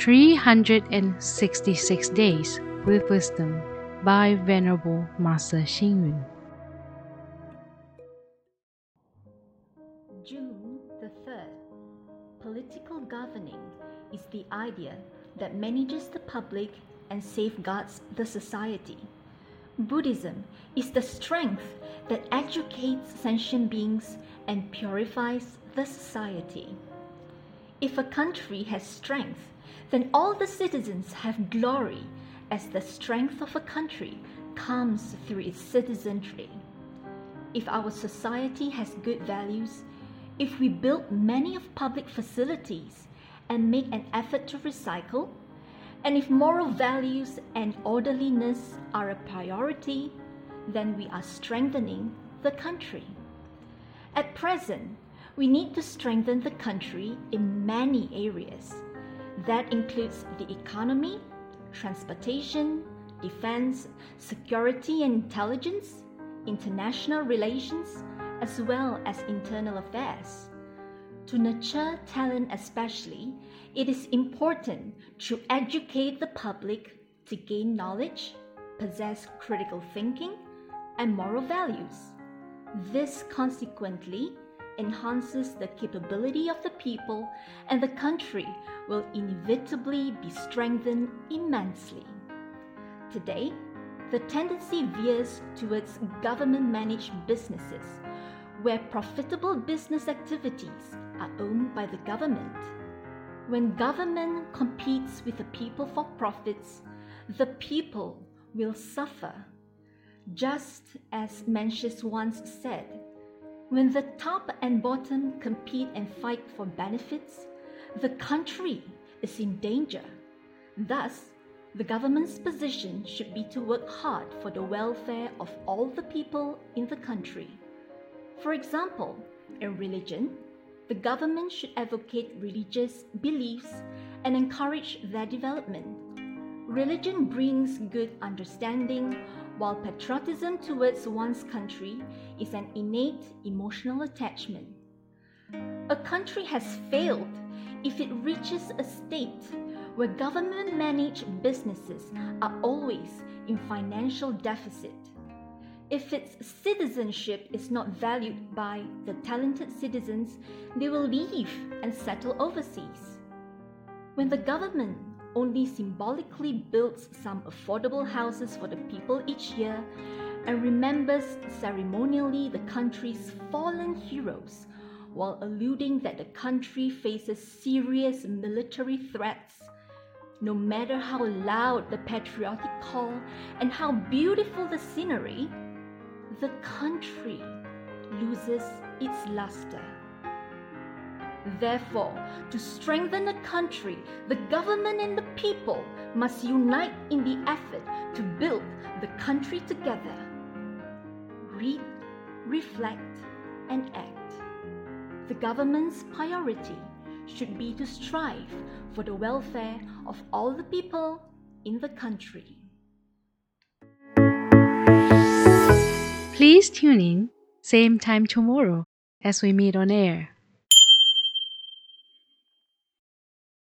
366 Days with Wisdom by Venerable Master Hsing. June the 3rd. Political governing is the idea that manages the public and safeguards the society. Buddhism is the strength that educates sentient beings and purifies the society. If a country has strength, then all the citizens have glory, as the strength of a country comes through its citizenry. If our society has good values, if we build many of public facilities and make an effort to recycle, and if moral values and orderliness are a priority, then we are strengthening the country. At present, we need to strengthen the country in many areas. That includes the economy, transportation, defense, security and intelligence, international relations, as well as internal affairs. To nurture talent, especially, it is important to educate the public to gain knowledge, possess critical thinking, and moral values. This consequently enhances the capability of the people, and the country will inevitably be strengthened immensely. Today, the tendency veers towards government managed businesses, where profitable business activities are owned by the government. When government competes with the people for profits, the people will suffer. Just as Mencius once said, when the top and bottom compete and fight for benefits, the country is in danger. Thus, the government's position should be to work hard for the welfare of all the people in the country. For example, in religion, the government should advocate religious beliefs and encourage their development. Religion brings good understanding, while patriotism towards one's country is an innate emotional attachment. A country has failed if it reaches a state where government managed businesses are always in financial deficit if its citizenship is not valued by the talented citizens, they will leave and settle overseas. When the government only symbolically builds some affordable houses for the people each year and remembers ceremonially the country's fallen heroes while alluding that the country faces serious military threats, no matter how loud the patriotic call and how beautiful the scenery, the country loses its luster. Therefore, to strengthen the country, the government and the people must unite in the effort to build the country together. Read, reflect, and act. The government's priority should be to strive for the welfare of all the people in the country. Please tune in, same time tomorrow as we meet on air.